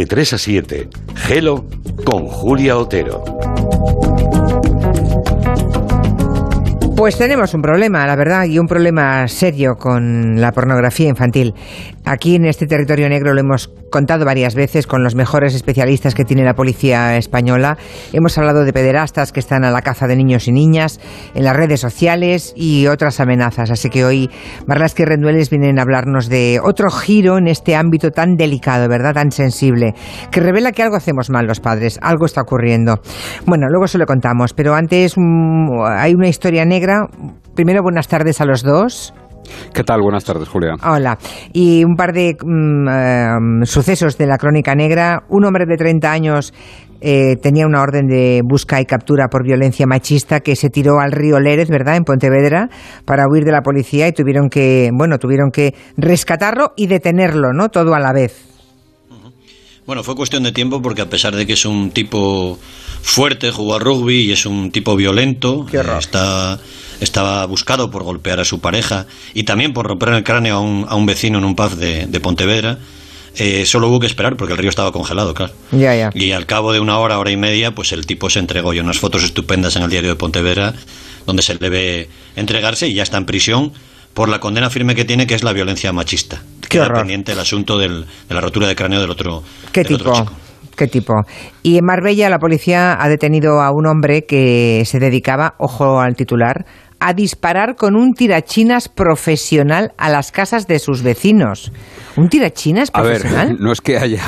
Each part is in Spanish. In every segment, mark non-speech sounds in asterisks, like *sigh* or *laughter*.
de 3 a 7. Gelo con Julia Otero. Pues tenemos un problema, la verdad, y un problema serio con la pornografía infantil. Aquí en este territorio negro lo hemos contado varias veces con los mejores especialistas que tiene la policía española. Hemos hablado de pederastas que están a la caza de niños y niñas en las redes sociales y otras amenazas. Así que hoy Marlaski Rendueles vienen a hablarnos de otro giro en este ámbito tan delicado, ¿verdad? Tan sensible, que revela que algo hacemos mal los padres, algo está ocurriendo. Bueno, luego se lo contamos, pero antes mm, hay una historia negra Primero, buenas tardes a los dos. ¿Qué tal? Buenas tardes, Julia. Hola. Y un par de mm, eh, sucesos de la crónica negra. Un hombre de 30 años eh, tenía una orden de busca y captura por violencia machista que se tiró al río Lérez, ¿verdad?, en Pontevedra, para huir de la policía y tuvieron que, bueno, tuvieron que rescatarlo y detenerlo, ¿no? Todo a la vez. Bueno, fue cuestión de tiempo porque a pesar de que es un tipo fuerte, jugó al rugby y es un tipo violento, está, estaba buscado por golpear a su pareja y también por romper el cráneo a un, a un vecino en un pub de, Pontevedra. Eh, solo hubo que esperar porque el río estaba congelado, claro. Y al cabo de una hora, hora y media, pues el tipo se entregó. Y unas fotos estupendas en el diario de Pontevedra donde se le ve entregarse y ya está en prisión por la condena firme que tiene, que es la violencia machista. Queda pendiente el asunto de la rotura de cráneo del otro, ¿Qué tipo? ¿Qué tipo? Y en Marbella la policía ha detenido a un hombre que se dedicaba, ojo al titular, a disparar con un tirachinas profesional a las casas de sus vecinos. ¿Un tirachinas profesional? A ver, *laughs* no es que haya,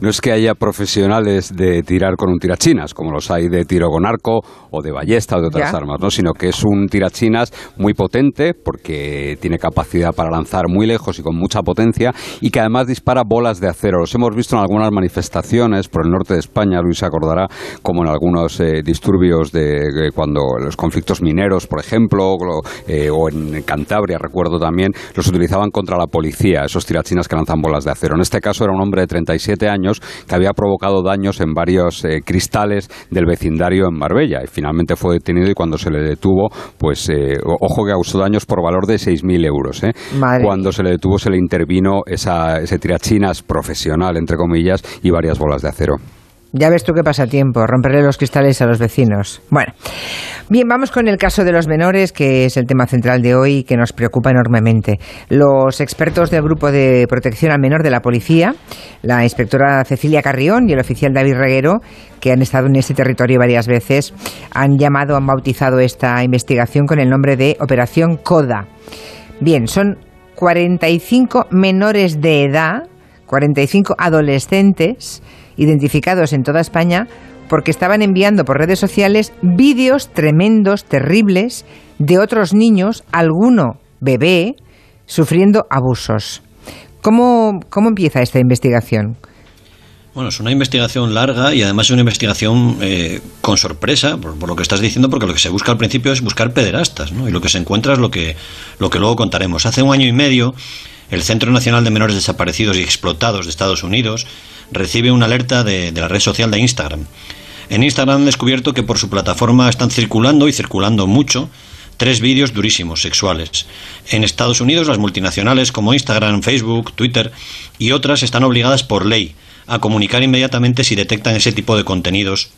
no es que haya profesionales de tirar con un tirachinas, como los hay de tiro con arco o de ballesta o de otras armas, ¿no? sino que es un tirachinas muy potente porque tiene capacidad para lanzar muy lejos y con mucha potencia y que además dispara bolas de acero. Los hemos visto en algunas manifestaciones por el norte de España, Luis se acordará, como en algunos eh, disturbios de cuando los conflictos mineros, por ejemplo, eh, o en Cantabria, recuerdo también, los utilizaban contra la policía, esos tirachinas que lanzan bolas de acero. En este caso era un hombre de 37 años que había provocado daños en varios eh, cristales del vecindario en Marbella y finalmente fue detenido y cuando se le detuvo, pues eh, ojo que causó daños por valor de 6.000 euros. Cuando se le detuvo se le intervino esa, ese tirachinas profesional, entre comillas, y varias bolas de acero. Ya ves tú qué pasa tiempo, romperle los cristales a los vecinos. Bueno, bien, vamos con el caso de los menores, que es el tema central de hoy y que nos preocupa enormemente. Los expertos del Grupo de Protección al Menor de la Policía, la inspectora Cecilia Carrión y el oficial David Reguero, que han estado en ese territorio varias veces, han llamado, han bautizado esta investigación con el nombre de Operación CODA. Bien, son 45 menores de edad, 45 adolescentes, identificados en toda España porque estaban enviando por redes sociales vídeos tremendos, terribles, de otros niños, alguno bebé, sufriendo abusos. ¿Cómo, cómo empieza esta investigación? Bueno, es una investigación larga y además es una investigación eh, con sorpresa, por, lo que estás diciendo, porque lo que se busca al principio es buscar pederastas. Y lo que se encuentra es lo que, lo que luego contaremos. Hace un año y medio, el Centro Nacional de Menores Desaparecidos y Explotados de Estados Unidos recibe una alerta de, la red social de Instagram. En Instagram han descubierto que por su plataforma están circulando y circulando mucho tres vídeos durísimos sexuales. En Estados Unidos las multinacionales como Instagram, Facebook, Twitter y otras están obligadas por ley a comunicar inmediatamente si detectan ese tipo de contenidos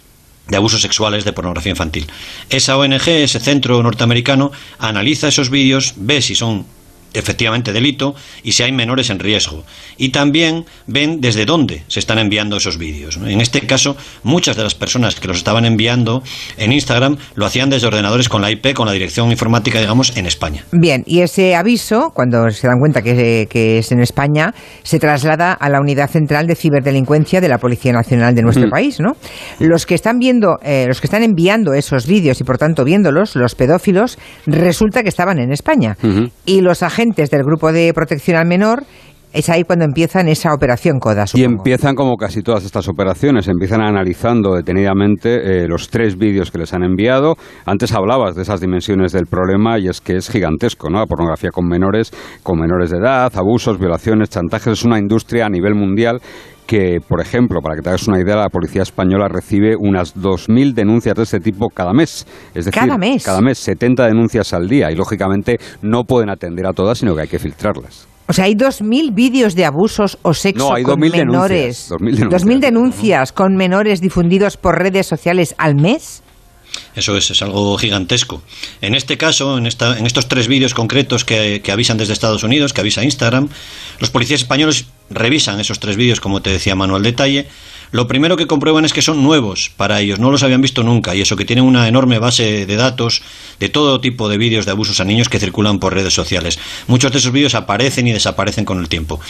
de abusos sexuales de pornografía infantil. Esa ONG, ese centro norteamericano, analiza esos vídeos, ve si son efectivamente delito y si hay menores en riesgo. Y también ven desde dónde se están enviando esos vídeos. En este caso, muchas de las personas que los estaban enviando en Instagram lo hacían desde ordenadores con la IP, con la dirección informática, digamos, en España. Bien, y ese aviso, cuando se dan cuenta que, es en España, se traslada a la Unidad Central de Ciberdelincuencia de la Policía Nacional de nuestro país, ¿no? Los que están viendo, eh, los que están enviando esos vídeos y por tanto viéndolos, los pedófilos, resulta que estaban en España. Y los agentes agentes del Grupo de Protección al Menor es ahí cuando empiezan esa operación CODA. Y empiezan como casi todas estas operaciones, empiezan analizando detenidamente eh, los tres vídeos que les han enviado. Antes hablabas de esas dimensiones del problema y es que es gigantesco, ¿no? La pornografía con menores, con menores de edad, abusos, violaciones, chantajes, es una industria a nivel mundial que, por ejemplo, para que te hagas una idea, la policía española recibe unas 2.000 denuncias de este tipo cada mes. Es decir, cada mes. Cada mes, 70 denuncias al día y, lógicamente, no pueden atender a todas, sino que hay que filtrarlas. O sea, hay 2.000 vídeos de abusos o sexo hay con menores. 2.000 denuncias. 2.000 denuncias con menores difundidos por redes sociales al mes. Eso es, es, algo gigantesco. En este caso, en, esta, en estos tres vídeos concretos que, que, avisan desde Estados Unidos, que avisa Instagram, los policías españoles revisan esos tres vídeos, como te decía Manuel Detalle. Lo primero que comprueban es que son nuevos para ellos, no los habían visto nunca, y eso que tienen una enorme base de datos de todo tipo de vídeos de abusos a niños que circulan por redes sociales. Muchos de esos vídeos aparecen y desaparecen con el tiempo.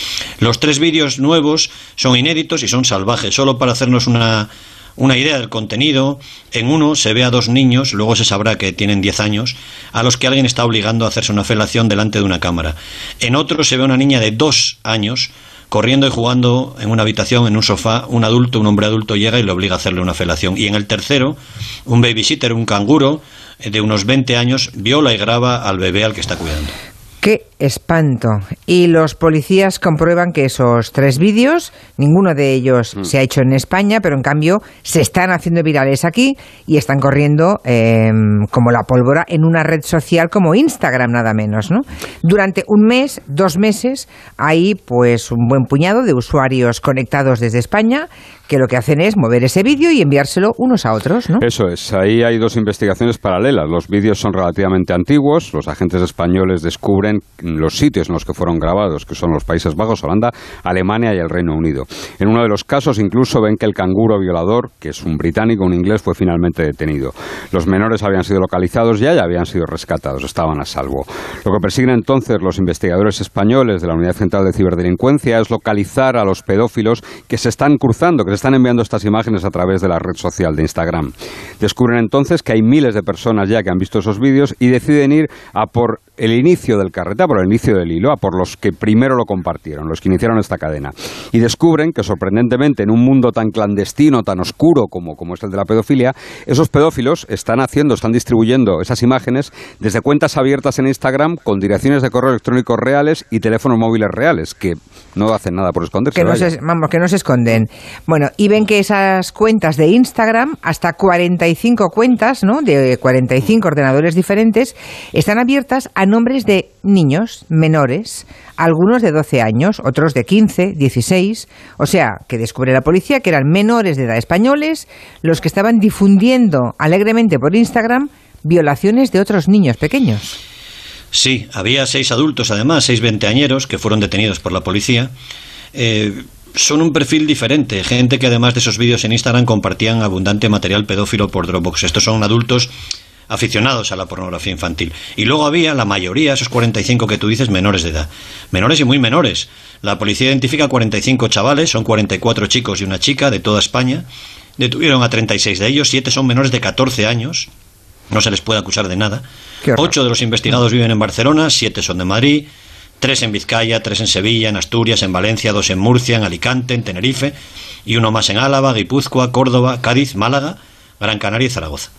Los tres vídeos nuevos son inéditos y son salvajes, solo para hacernos una, una idea del contenido. En uno se ve a dos niños, luego se sabrá que tienen 10 años, a los que alguien está obligando a hacerse una felación delante de una cámara. En otro se ve a una niña de 2 años corriendo y jugando en una habitación, en un sofá, un adulto, un hombre adulto llega y le obliga a hacerle una felación. Y en el tercero, un babysitter, un canguro de unos 20 años, viola y graba al bebé al que está cuidando. ¡Qué espanto! Y los policías comprueban que esos tres vídeos, ninguno de ellos Mm. se ha hecho en España, pero en cambio se están haciendo virales aquí y están corriendo eh, como la pólvora en una red social como Instagram, nada menos, ¿no? Durante un mes, dos meses, hay pues un buen puñado de usuarios conectados desde España que lo que hacen es mover ese vídeo y enviárselo unos a otros, ¿no? Eso es, ahí hay dos investigaciones paralelas. Los vídeos son relativamente antiguos, los agentes españoles descubren los sitios en los que fueron grabados, que son los Países Bajos, Holanda, Alemania y el Reino Unido. En uno de los casos incluso ven que el canguro violador, que es un británico, un inglés, fue finalmente detenido. Los menores habían sido localizados ya y habían sido rescatados, estaban a salvo. Lo que persiguen entonces los investigadores españoles de la Unidad Central de Ciberdelincuencia es localizar a los pedófilos que se están cruzando, que se están enviando estas imágenes a través de la red social de Instagram. Descubren entonces que hay miles de personas ya que han visto esos vídeos y deciden ir a por el inicio del carrete, a por el inicio del hilo, a por los que primero lo compartieron, los que iniciaron esta cadena. Y descubren que sorprendentemente en un mundo tan clandestino, tan oscuro como, como es el de la pedofilia, esos pedófilos están haciendo, están distribuyendo esas imágenes desde cuentas abiertas en Instagram con direcciones de correo electrónico reales y teléfonos móviles reales, que no hacen nada por esconderse. que no, vaya. se, vamos, que no se esconden. Bueno, y ven que esas cuentas de Instagram, hasta 45 cuentas, ¿no? De 45 ordenadores diferentes, están abiertas a nombres de niños menores, algunos de 12 años, otros de 15, 16. O sea, que descubre la policía que eran menores de edad españoles los que estaban difundiendo alegremente por Instagram violaciones de otros niños pequeños. Sí, había seis adultos, además, seis veinteañeros que fueron detenidos por la policía. Eh, son un perfil diferente, gente que además de esos vídeos en Instagram compartían abundante material pedófilo por Dropbox. Estos son adultos aficionados a la pornografía infantil. Y luego había la mayoría, esos 45 que tú dices, menores de edad. Menores y muy menores. La policía identifica 45 chavales, son 44 chicos y una chica de toda España. Detuvieron a 36 de ellos, 7 son menores de 14 años. No se les puede acusar de nada. Ocho de los investigados viven en Barcelona, siete son de Madrid, tres en Vizcaya, tres en Sevilla, en Asturias, en Valencia, dos en Murcia, en Alicante, en Tenerife y uno más en Álava, Guipúzcoa, Córdoba, Cádiz, Málaga, Gran Canaria y Zaragoza.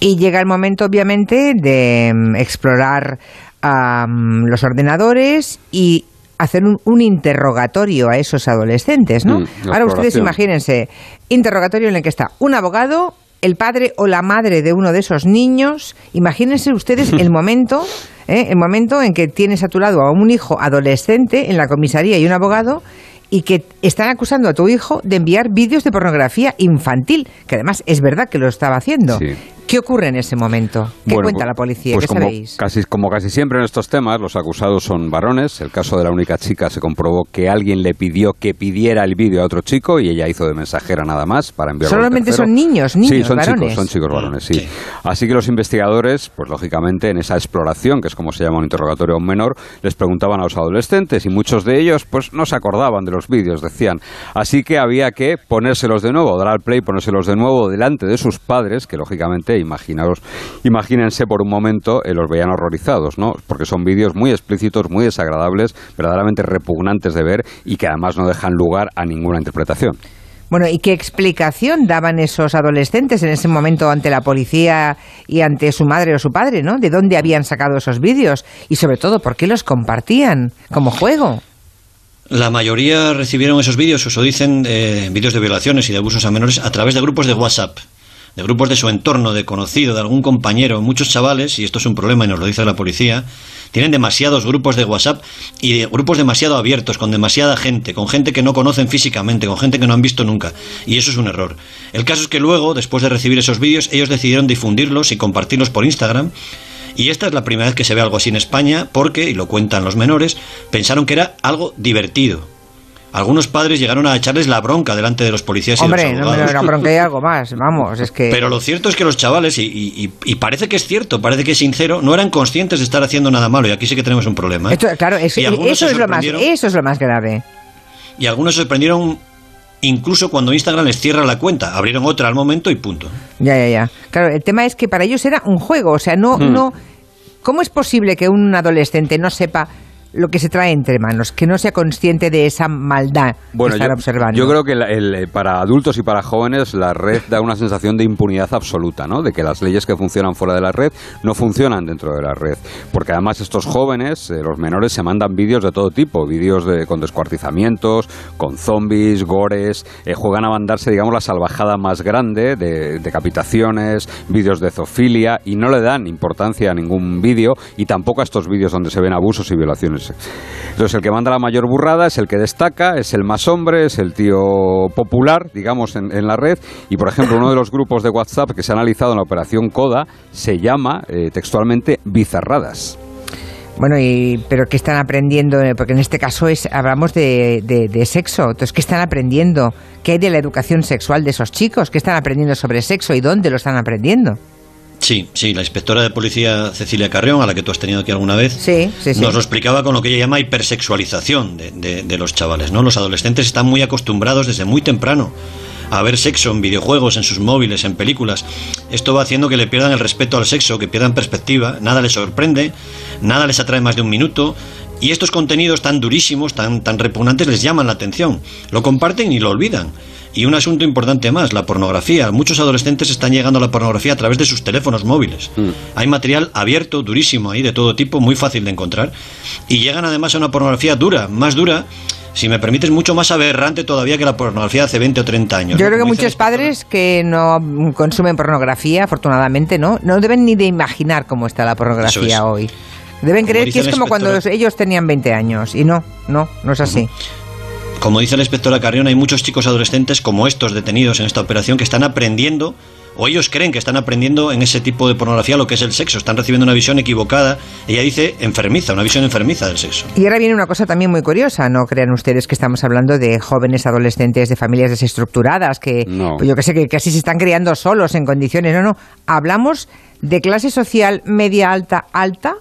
Y llega el momento, obviamente, de mm, explorar los ordenadores y hacer un, un interrogatorio a esos adolescentes, ¿no? Mm, Ahora ustedes imagínense, interrogatorio en el que está un abogado, el padre o la madre de uno de esos niños. Imagínense ustedes el *laughs* momento, ¿eh? el momento en que tienes a tu lado a un hijo adolescente en la comisaría y un abogado y que están acusando a tu hijo de enviar vídeos de pornografía infantil, que además es verdad que lo estaba haciendo. Sí. ¿Qué ocurre en ese momento? ¿Qué Bueno, cuenta la policía? pues ¿Qué como sabéis? Casi, como casi siempre en estos temas, los acusados son varones. El caso de la única chica se comprobó que alguien le pidió que pidiera el vídeo a otro chico y ella hizo de mensajera nada más para enviarlo. Solamente son niños, Sí, niños, son varones. chicos, son chicos varones, sí. Sí. Así que los investigadores, pues lógicamente en esa exploración, que es como se llama un interrogatorio a un menor, les preguntaban a los adolescentes y muchos de ellos pues no se acordaban de los vídeos, decían. Así que había que ponérselos de nuevo, dar al play, ponérselos de nuevo delante de sus padres, que lógicamente, imaginaros, imagínense por un momento, eh, los veían horrorizados, ¿no? Porque son vídeos muy explícitos, muy desagradables, verdaderamente repugnantes de ver y que además no dejan lugar a ninguna interpretación. Bueno, ¿y qué explicación daban esos adolescentes en ese momento ante la policía y ante su madre o su padre, ¿no? ¿De dónde habían sacado esos vídeos? Y sobre todo, ¿por qué los compartían como juego? La mayoría recibieron esos vídeos, eso dicen, eh, vídeos de violaciones y de abusos a menores a través de grupos de WhatsApp. De grupos de su entorno, de conocido, de algún compañero. Muchos chavales, y esto es un problema y nos lo dice la policía, tienen demasiados grupos de WhatsApp y grupos demasiado abiertos, con demasiada gente, con gente que no conocen físicamente, con gente que no han visto nunca. Y eso es un error. El caso es que luego, después de recibir esos vídeos, ellos decidieron difundirlos y compartirlos por Instagram. Y esta es la primera vez que se ve algo así en España porque, y lo cuentan los menores, pensaron que era algo divertido algunos padres llegaron a echarles la bronca delante de los policías Hombre, y de los abogados. no, la bronca y algo más, vamos, es que... *laughs* Pero lo cierto es que los chavales, y, parece que es cierto, parece que es sincero, no eran conscientes de estar haciendo nada malo, y aquí sí que tenemos un problema. ¿eh? claro, eso, es lo más, eso es lo más grave. Y algunos se sorprendieron incluso cuando Instagram les cierra la cuenta, abrieron otra al momento y punto. Ya, ya, ya. Claro, el tema es que para ellos era un juego, o sea, no... Hmm. no ¿Cómo es posible que un adolescente no sepa lo que se trae entre manos, que no sea consciente de esa maldad que están observando. Yo creo que eh, para adultos y para jóvenes la red da una sensación de impunidad absoluta, ¿no? De que las leyes que funcionan fuera de la red no funcionan dentro de la red, porque además estos jóvenes, eh, los menores, se mandan vídeos de todo tipo, vídeos de, con descuartizamientos, con zombies, gores, eh, juegan a mandarse, digamos, la salvajada más grande de decapitaciones, vídeos de zoofilia y no le dan importancia a ningún vídeo y tampoco a estos vídeos donde se ven abusos y violaciones entonces el que manda la mayor burrada es el que destaca, es el más hombre, es el tío popular, digamos, en, la red. Y por ejemplo, uno de los grupos de WhatsApp que se ha analizado en la operación CODA se llama eh, textualmente Bizarradas. Bueno, y, pero ¿qué están aprendiendo? Porque en este caso es, hablamos de, de, sexo. Entonces, ¿qué están aprendiendo? ¿Qué hay de la educación sexual de esos chicos? ¿Qué están aprendiendo sobre sexo y dónde lo están aprendiendo? Sí, sí, la inspectora de policía Cecilia Carrión, a la que tú has tenido aquí alguna vez, sí, nos lo explicaba con lo que ella llama hipersexualización de, de, los chavales. ¿no? Los adolescentes están muy acostumbrados desde muy temprano a ver sexo en videojuegos, en sus móviles, en películas. Esto va haciendo que le pierdan el respeto al sexo, que pierdan perspectiva, nada les sorprende, nada les atrae más de un minuto. Y estos contenidos tan durísimos, tan, tan repugnantes, les llaman la atención. Lo comparten y lo olvidan. Y un asunto importante más, la pornografía. Muchos adolescentes están llegando a la pornografía a través de sus teléfonos móviles. Mm. Hay material abierto, durísimo ahí, de todo tipo, muy fácil de encontrar. Y llegan además a una pornografía dura, más dura, si me permites, mucho más aberrante todavía que la pornografía hace 20 o 30 años. Yo creo que muchos padres que no consumen pornografía, afortunadamente, ¿no? No deben ni de imaginar cómo está la pornografía hoy. Deben creer que es como cuando ellos tenían 20 años. Y no, no, no es así. Como dice la inspectora Carrión, hay muchos chicos adolescentes como estos detenidos en esta operación que están aprendiendo o ellos creen que están aprendiendo en ese tipo de pornografía lo que es el sexo, están recibiendo una visión equivocada, ella dice enfermiza, una visión enfermiza del sexo. Y ahora viene una cosa también muy curiosa, no crean ustedes que estamos hablando de jóvenes adolescentes de familias desestructuradas que pues yo que sé que casi se están criando solos en condiciones, no, no, hablamos de clase social media alta alta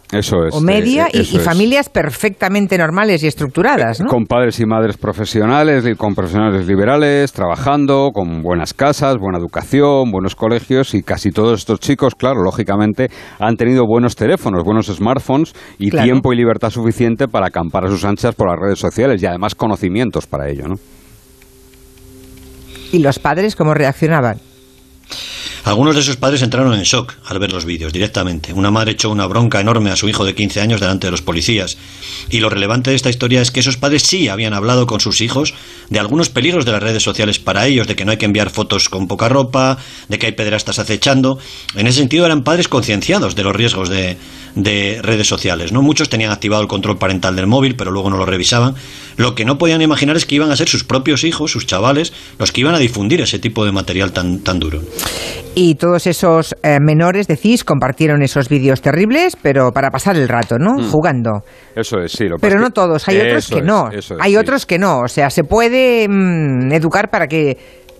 o media y, familias perfectamente normales y estructuradas, ¿no? Con padres y madres profesionales, y con profesionales liberales, trabajando, con buenas casas, buena educación, buenos colegios y casi todos estos chicos, claro, lógicamente han tenido buenos teléfonos, buenos smartphones y tiempo y libertad suficiente para acampar a sus anchas por las redes sociales y además conocimientos para ello, ¿no? ¿Y los padres cómo reaccionaban? Algunos de sus padres entraron en shock al ver los vídeos directamente. Una madre echó una bronca enorme a su hijo de 15 años delante de los policías. Y lo relevante de esta historia es que esos padres sí habían hablado con sus hijos de algunos peligros de las redes sociales para ellos, de que no hay que enviar fotos con poca ropa, de que hay pederastas acechando. En ese sentido eran padres concienciados de los riesgos de, de redes sociales. ¿no? Muchos tenían activado el control parental del móvil, pero luego no lo revisaban. Lo que no podían imaginar es que iban a ser sus propios hijos, sus chavales, los que iban a difundir ese tipo de material tan, tan duro. Y todos esos eh, menores, decís, compartieron esos vídeos terribles, pero para pasar el rato, ¿no? Mm. Jugando. Eso es, sí. Lo pero no todos, hay otros que no. hay otros que no. O sea, se puede mm, educar para que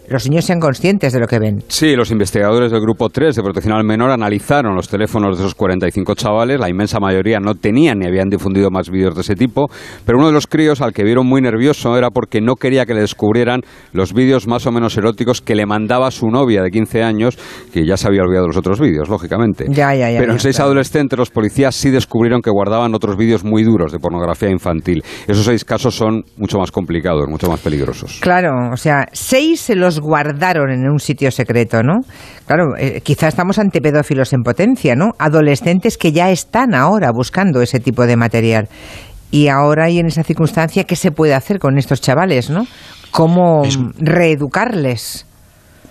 los niños sean conscientes de lo que ven. Sí, los investigadores del Grupo 3 de Protección al Menor analizaron los teléfonos de esos 45 chavales. La inmensa mayoría no tenían ni habían difundido más vídeos de ese tipo. Pero uno de los críos al que vieron muy nervioso era porque no quería que le descubrieran los vídeos más o menos eróticos que le mandaba su novia de 15 años, que ya se había olvidado los otros vídeos, lógicamente. Ya, ya, ya, Pero en seis adolescentes los policías sí descubrieron que guardaban otros vídeos muy duros de pornografía infantil. Esos seis casos son mucho más complicados, mucho más peligrosos. Claro, o sea, seis se los guardaron en un sitio secreto, ¿no? Claro, eh, quizá estamos ante pedófilos en potencia, ¿no? Adolescentes que ya están ahora buscando ese tipo de material. Y ahora y en esa circunstancia, ¿qué se puede hacer con estos chavales, ¿no? ¿Cómo reeducarles?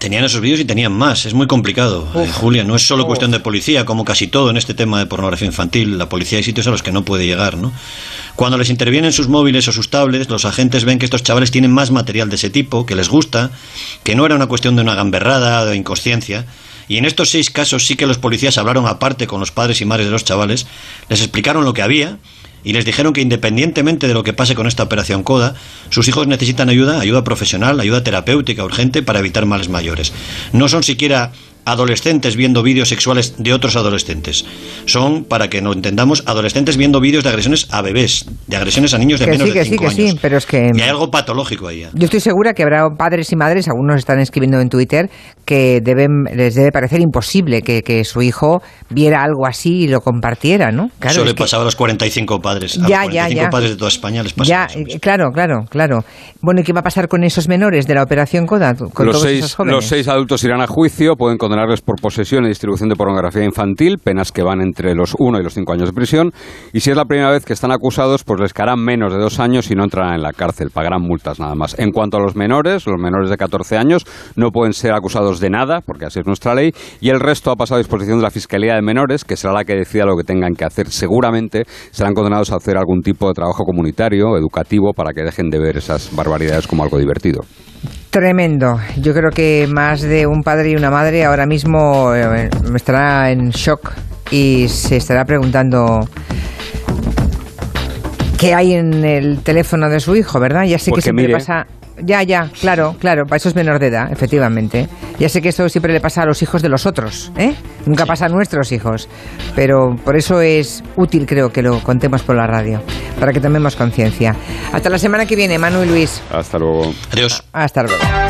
Tenían esos vídeos y tenían más. Es muy complicado, eh, Julia. No es solo cuestión de policía, como casi todo en este tema de pornografía infantil. La policía hay sitios a los que no puede llegar, ¿no? Cuando les intervienen sus móviles o sus tablets, los agentes ven que estos chavales tienen más material de ese tipo, que les gusta, que no era una cuestión de una gamberrada o de inconsciencia. Y en estos seis casos sí que los policías hablaron aparte con los padres y madres de los chavales, les explicaron lo que había y les dijeron que independientemente de lo que pase con esta operación CODA, sus hijos necesitan ayuda, ayuda profesional, ayuda terapéutica urgente para evitar males mayores. No son siquiera adolescentes viendo vídeos sexuales de otros adolescentes. Son, para que no entendamos, adolescentes viendo vídeos de agresiones a bebés, de agresiones a niños de menos de 5 años. Sí, pero es que... Y hay algo patológico ahí. Yo estoy segura que habrá padres y madres, algunos están escribiendo en Twitter, que deben, les debe parecer imposible que, que su hijo viera algo así y lo compartiera, ¿no? Claro, Eso le pasaba a los 45 padres, a ya, los 45 padres de toda España les pasa ya, Claro, claro, claro. Bueno, ¿y qué va a pasar con esos menores de la operación CODA? Con los, todos seis, esos jóvenes? los seis adultos irán a juicio, pueden condenarles por posesión y distribución de pornografía infantil, penas que van entre los 1 y los 5 años de prisión. Y si es la primera vez que están acusados, pues les caerán menos de dos años y no entrarán en la cárcel, pagarán multas nada más. En cuanto a los menores, los menores de 14 años no pueden ser acusados de nada, porque así es nuestra ley, y el resto ha pasado a disposición de la Fiscalía de Menores, que será la que decida lo que tengan que hacer. Seguramente serán condenados a hacer algún tipo de trabajo comunitario, educativo, para que dejen de ver esas barbaridades como algo divertido. Tremendo. Yo creo que más de un padre y una madre ahora mismo eh, estará en shock y se estará preguntando qué hay en el teléfono de su hijo, ¿verdad? Ya sé que siempre pasa ya, ya, claro, claro, para eso es menor de edad, efectivamente. Ya sé que esto siempre le pasa a los hijos de los otros, ¿eh? Nunca pasa a nuestros hijos. Pero por eso es útil, creo, que lo contemos por la radio, para que tomemos conciencia. Hasta la semana que viene, Manu y Luis. Hasta luego. Adiós. Hasta luego.